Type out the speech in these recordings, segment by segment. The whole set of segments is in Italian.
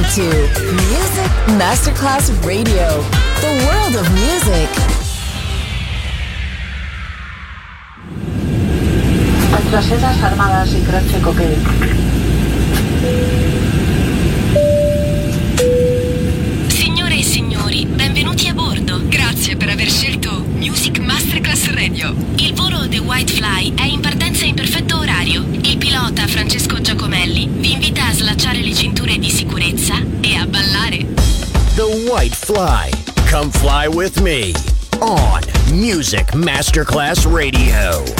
listening to Music Masterclass Radio, the world of music. Las armadas y croce coquete. Signore e signori, benvenuti a bordo. Grazie per aver scelto Music Masterclass Radio. Il volo The White Fly è in partenza in perfetto orario. Pilota Francesco Giacomelli vi invita a slacciare le cinture di sicurezza e a ballare. The White Fly. Come fly with me on Music Masterclass Radio.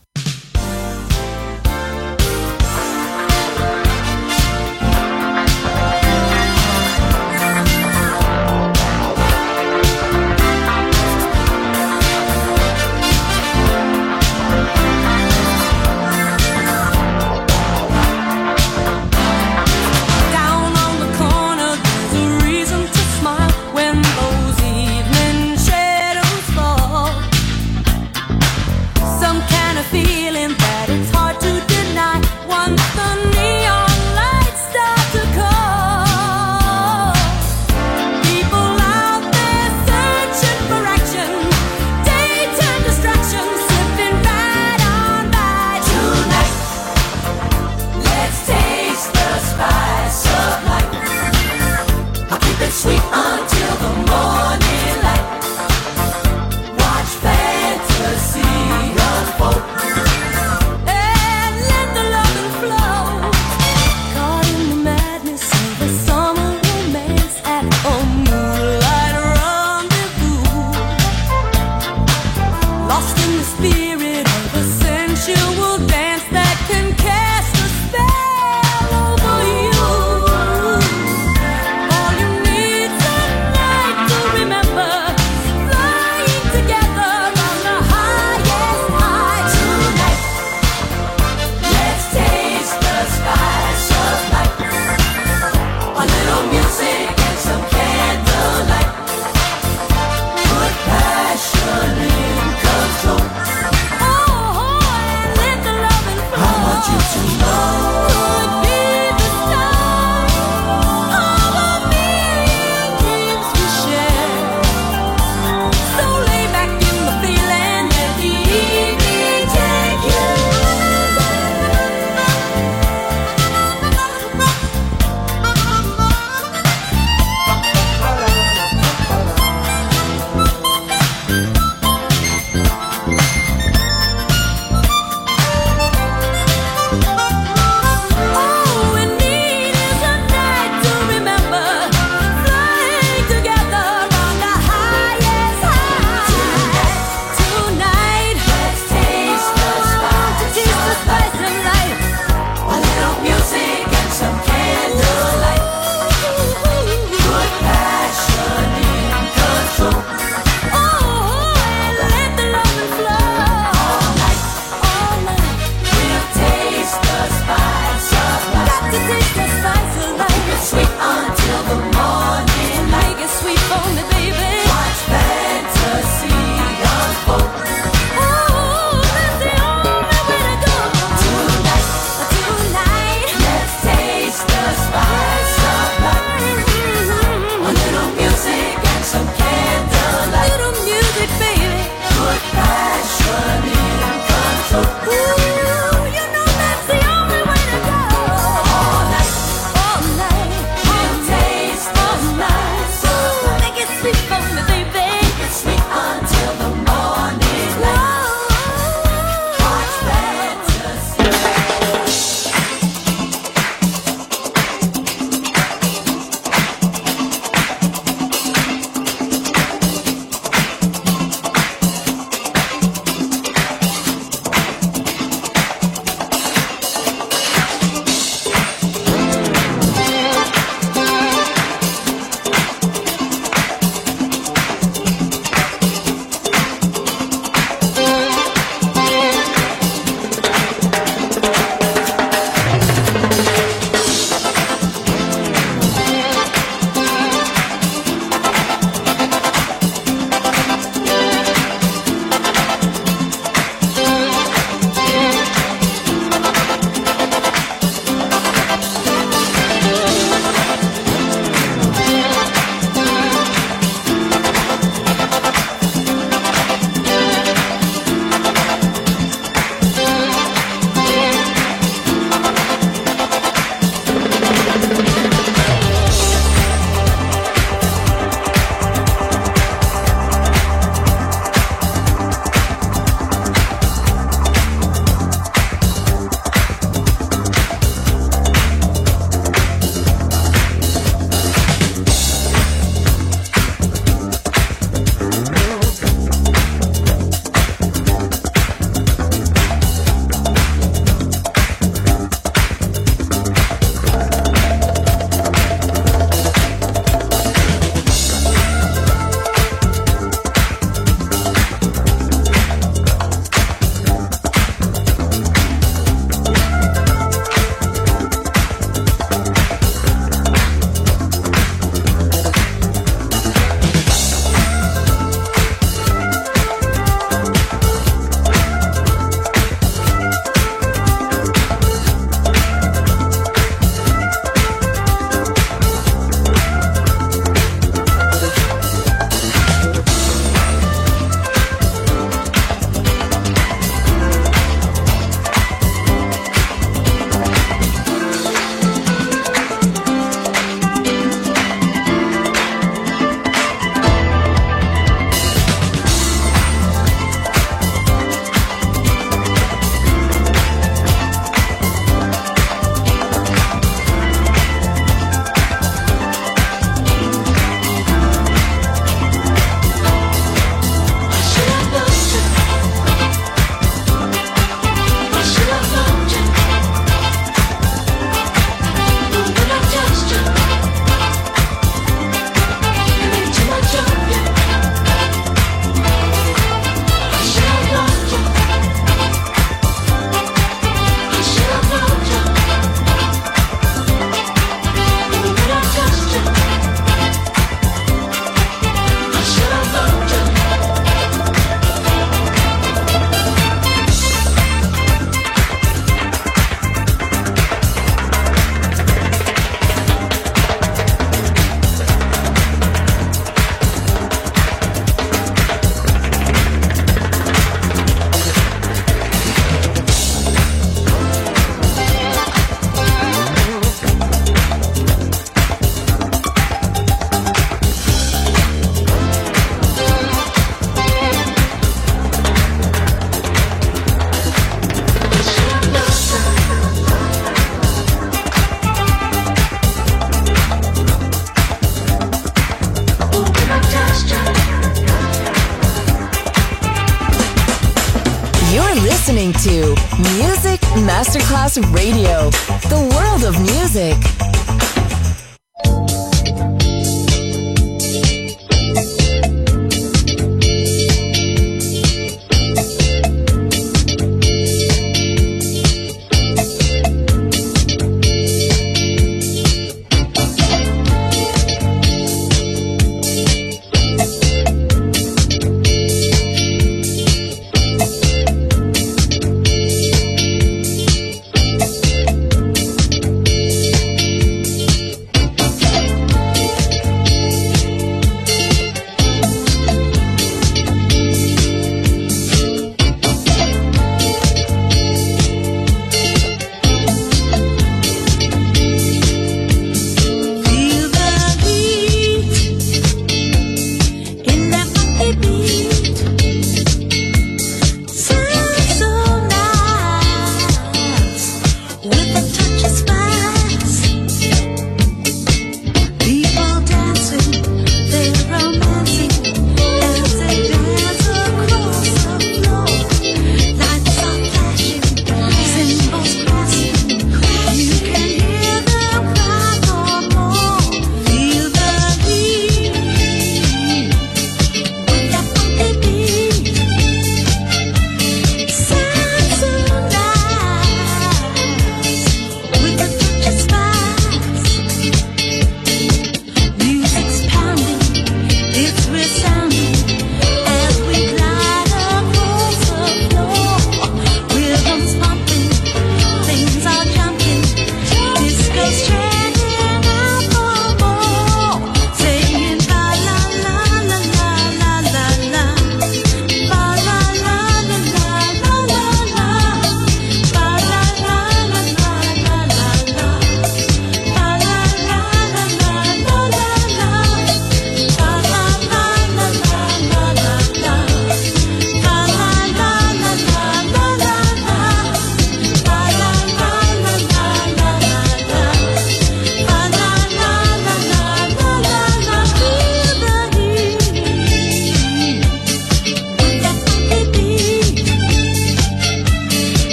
Radio,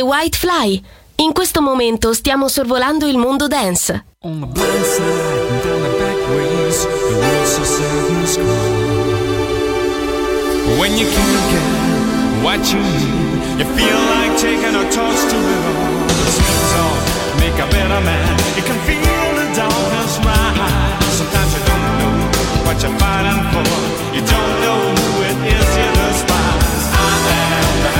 The White Fly. In questo momento stiamo sorvolando il mondo dance. On the blind side down the back ways, the world's so sad and small. When you can't get what you need, you feel like taking a toast to it all. The steps on, make a better man. You can feel the darkness rise. Sometimes you don't know what you're fighting for. You don't know who it is you despise. I am the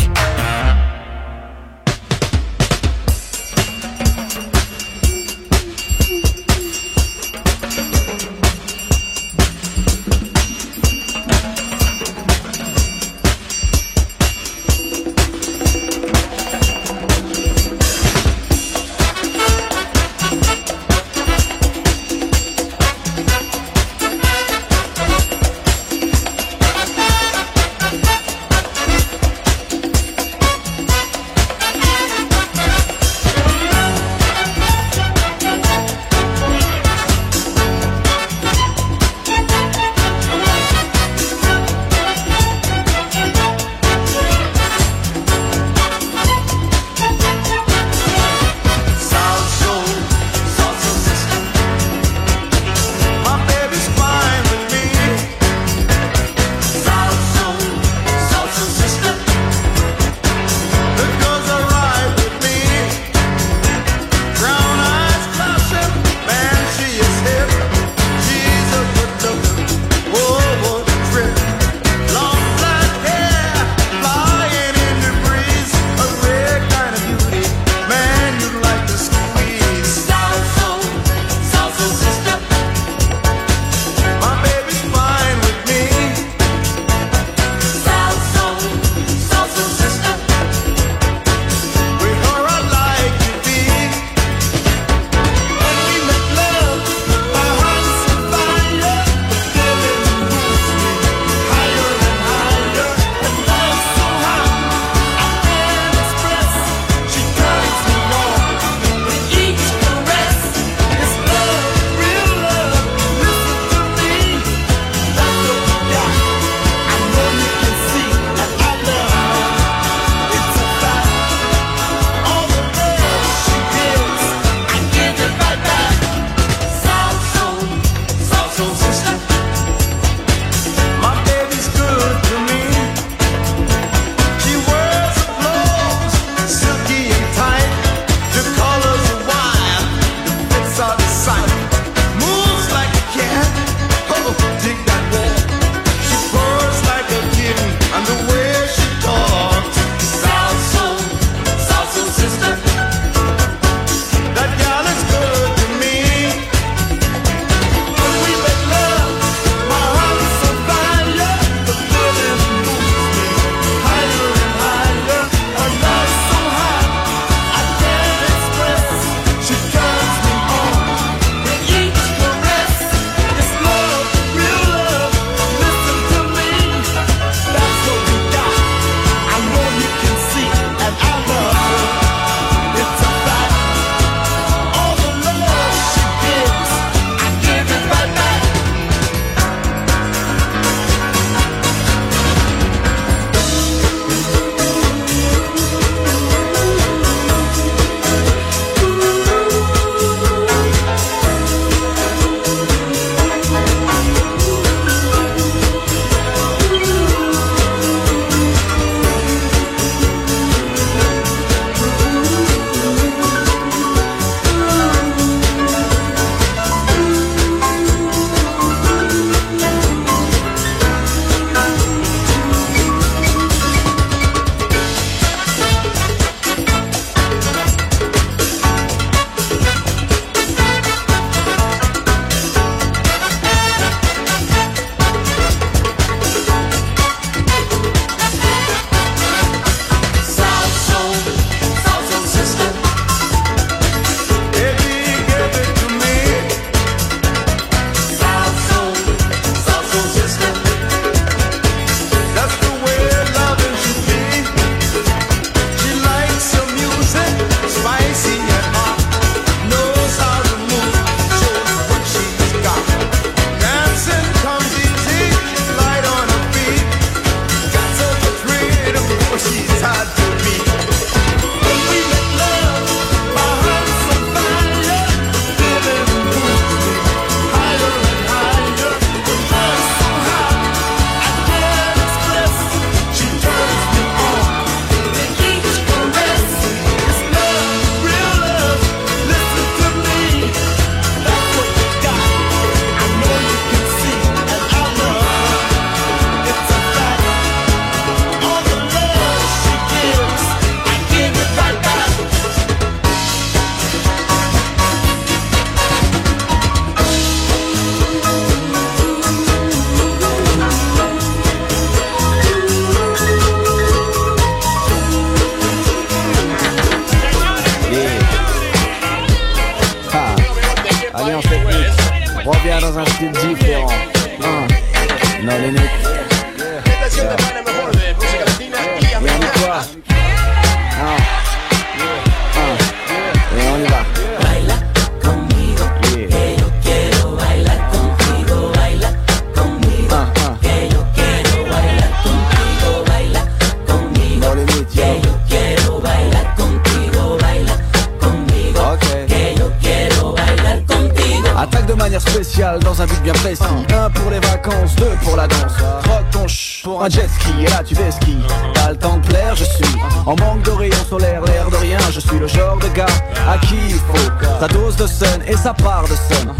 Un jet ski et là tu ski. Pas le temps de plaire, je suis en manque de rayons solaires, l'air de rien. Je suis le genre de gars à qui il faut ta dose de sun et sa part de sun.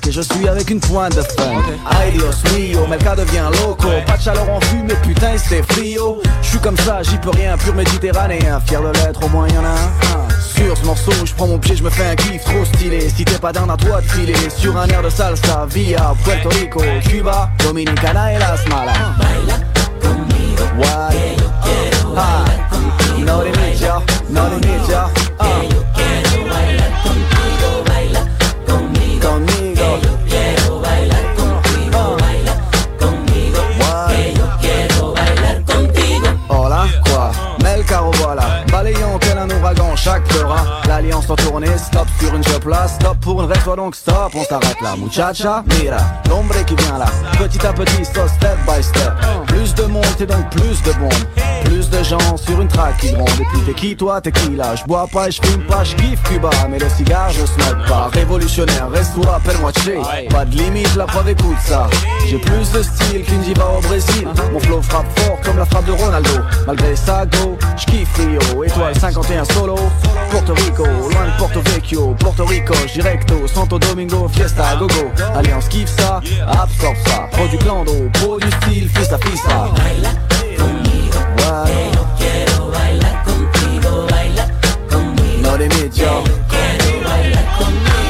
Qui je suis avec une pointe de fun. Ay Dios mio, Melka devient loco. Pas de chaleur en vue, mais putain c'est frio. Je suis comme ça, j'y peux rien, pur méditerranéen. Fier de l'être, au moins y'en a un. Sur ce morceau, je prends mon pied, je me fais un kiff trop stylé. Si t'es pas down à toi de filer sur un air de salsa via Puerto Rico, Cuba, Dominicana et Las Malas. 너를 잊어 너를 잊어. Stop sur une job là Stop pour une reste, donc stop, on s'arrête là. Muchacha, mira, l'ombre qui vient là. Petit à petit, so step by step. Plus de monde et donc plus de bombes Plus de gens sur une track qui grondent. Et puis t'es qui toi, t'es qui là? Je bois pas et je fume pas, je kiffe Cuba. Mais le cigare je smoke pas. Révolutionnaire, reste ou appelle-moi Che. Pas de limite, la preuve écoute ça. J'ai plus de style qu'une diva au Brésil. Mon flow frappe fort comme la frappe de Ronaldo. Malgré ça go, je kiffe Rio. Étoile 51 solo Porto Rico, loin de Porto Vecchio Porto Rico, directo, Santo Domingo Fiesta, gogo, Alliance kiffe ça Absorbe ça, pro du clando Pro du style, fista fista Ouais. No limit, yo Yeah,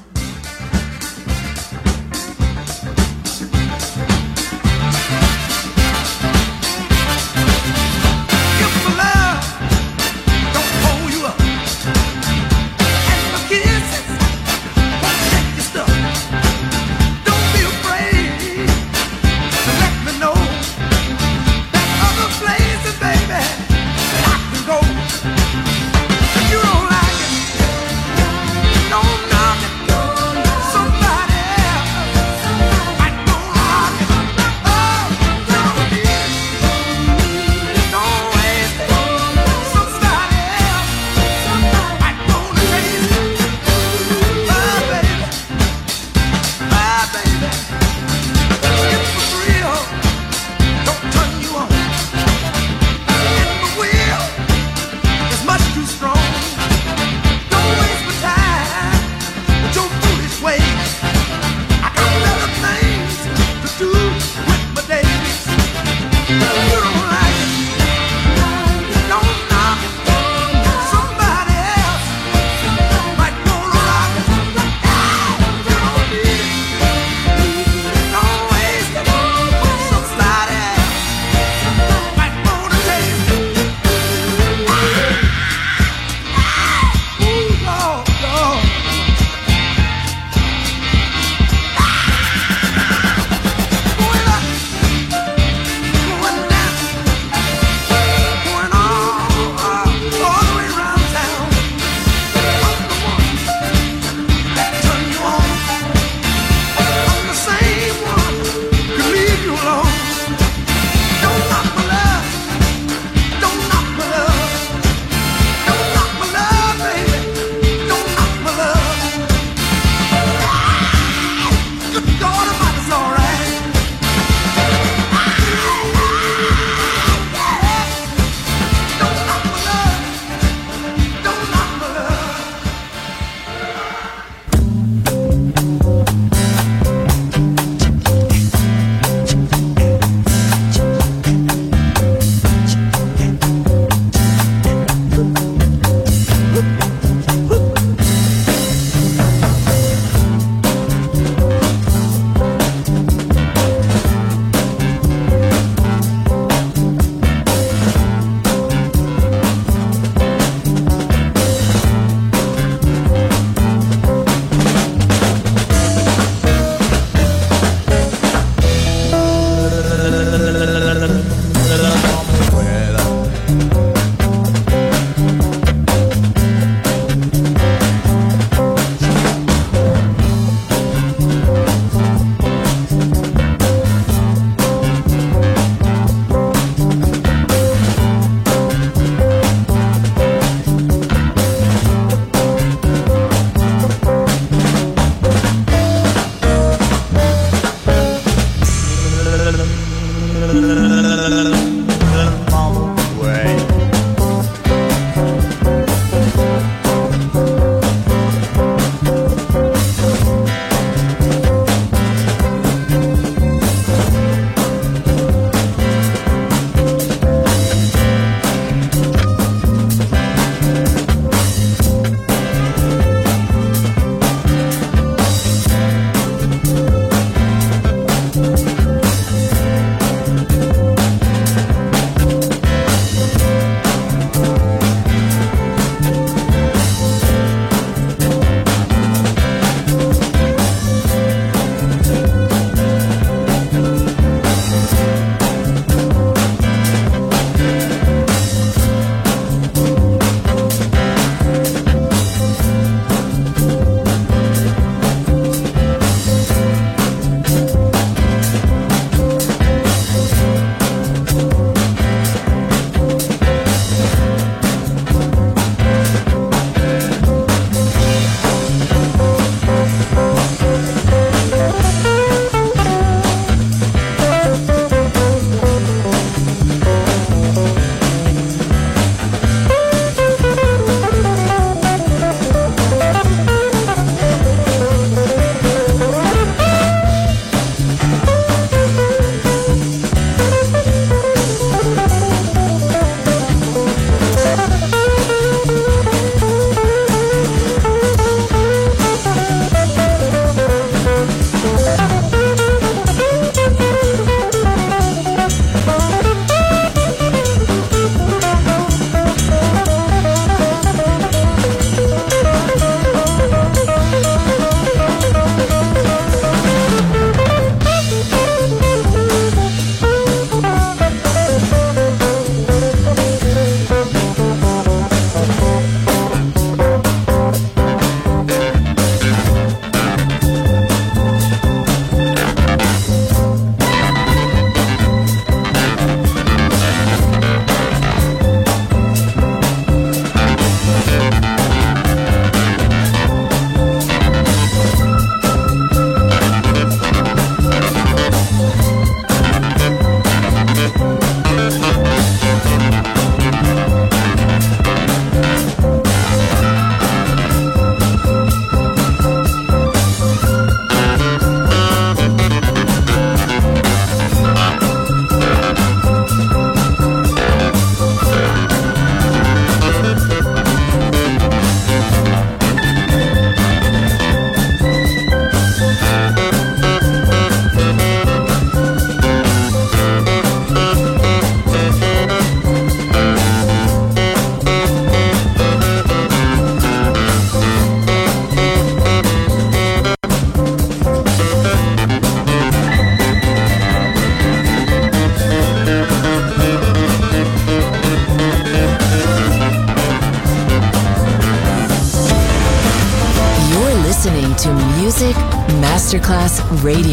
Radio,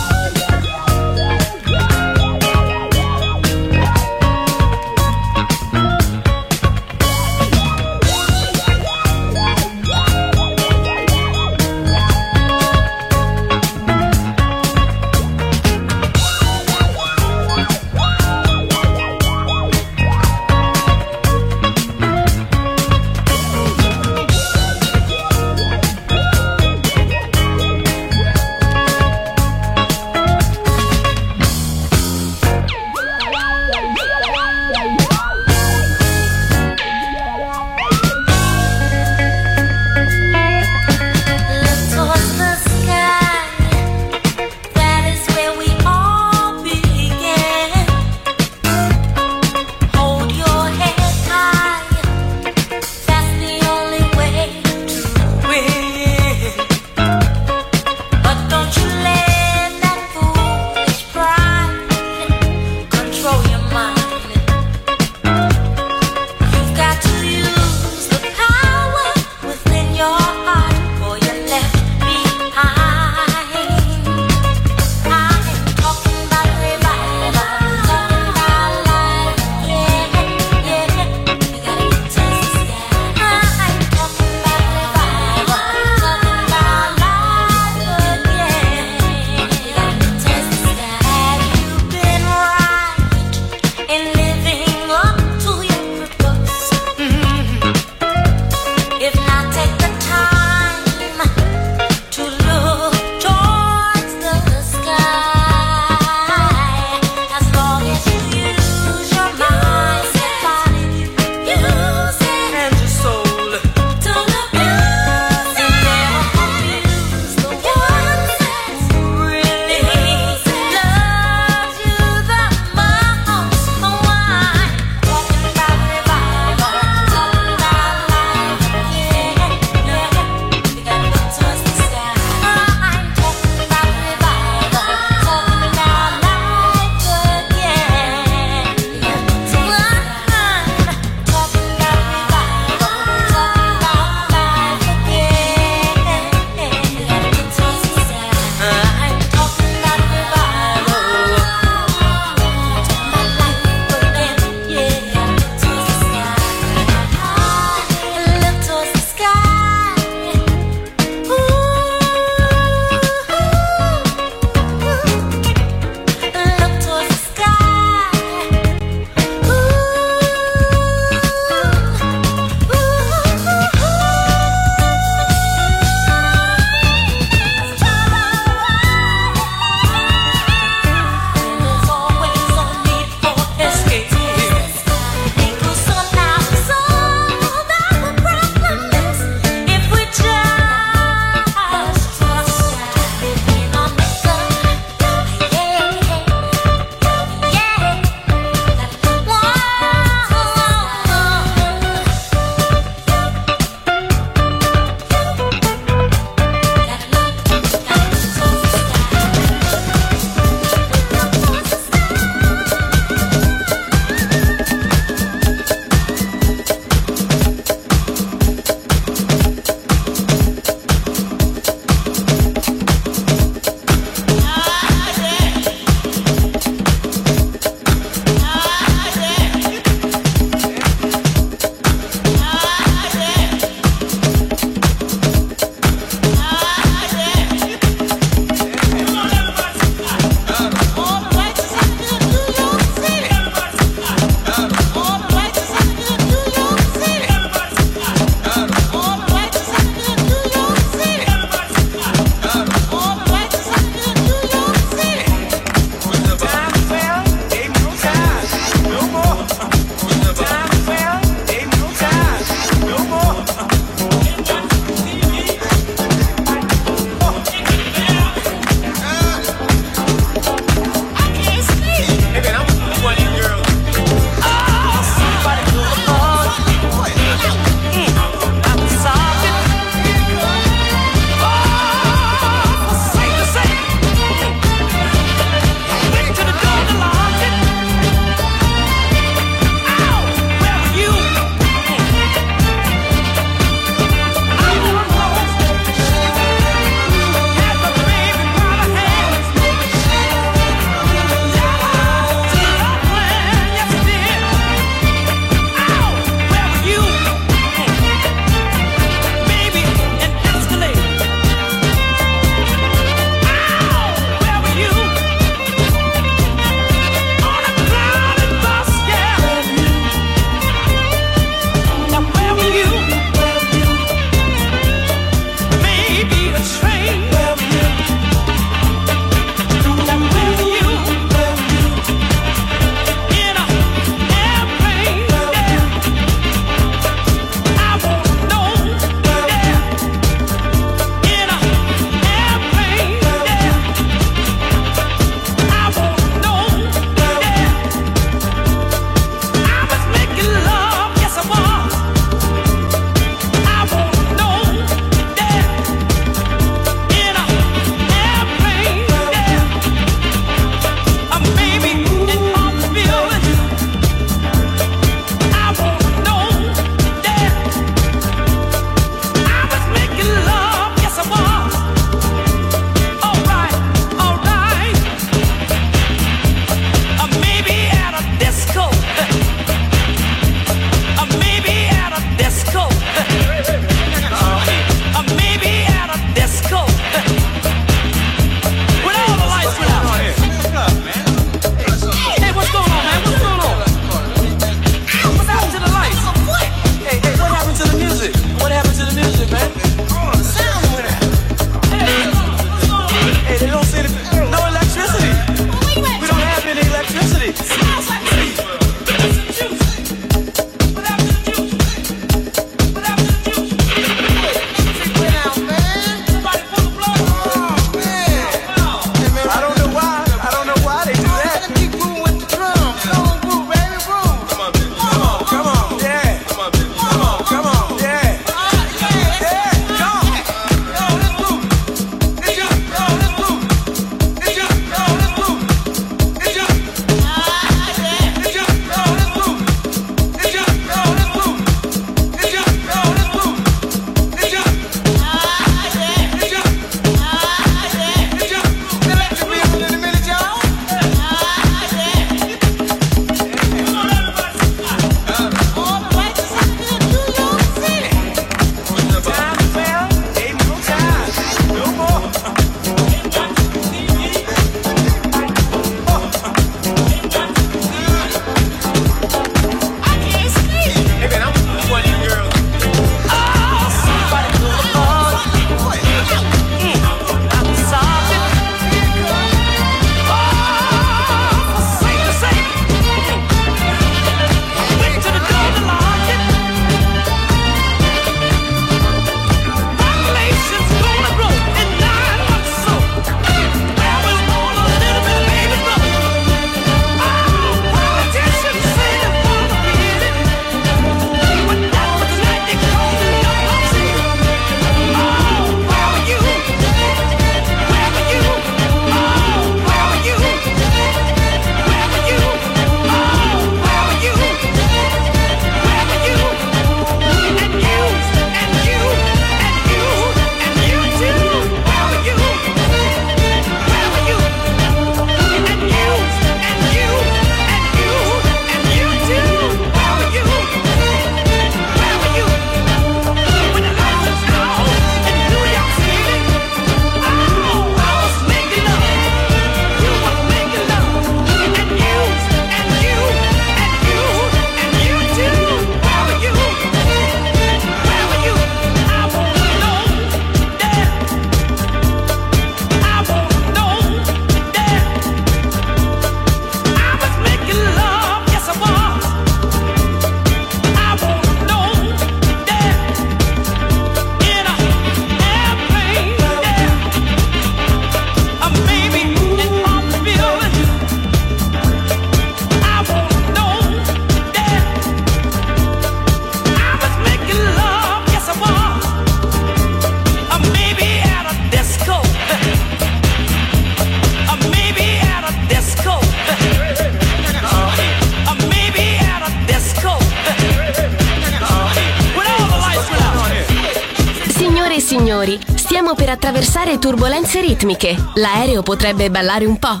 ritmiche. L'aereo potrebbe ballare un po'.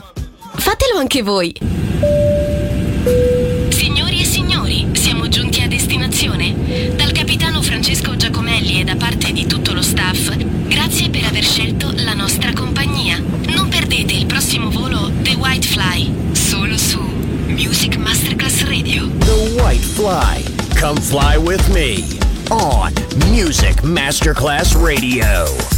Fatelo anche voi. Signori e signori, siamo giunti a destinazione. Dal capitano Francesco Giacomelli e da parte di tutto lo staff, grazie per aver scelto la nostra compagnia. Non perdete il prossimo volo The White Fly, solo su Music Masterclass Radio. The White Fly. Come fly with me on Music Masterclass Radio.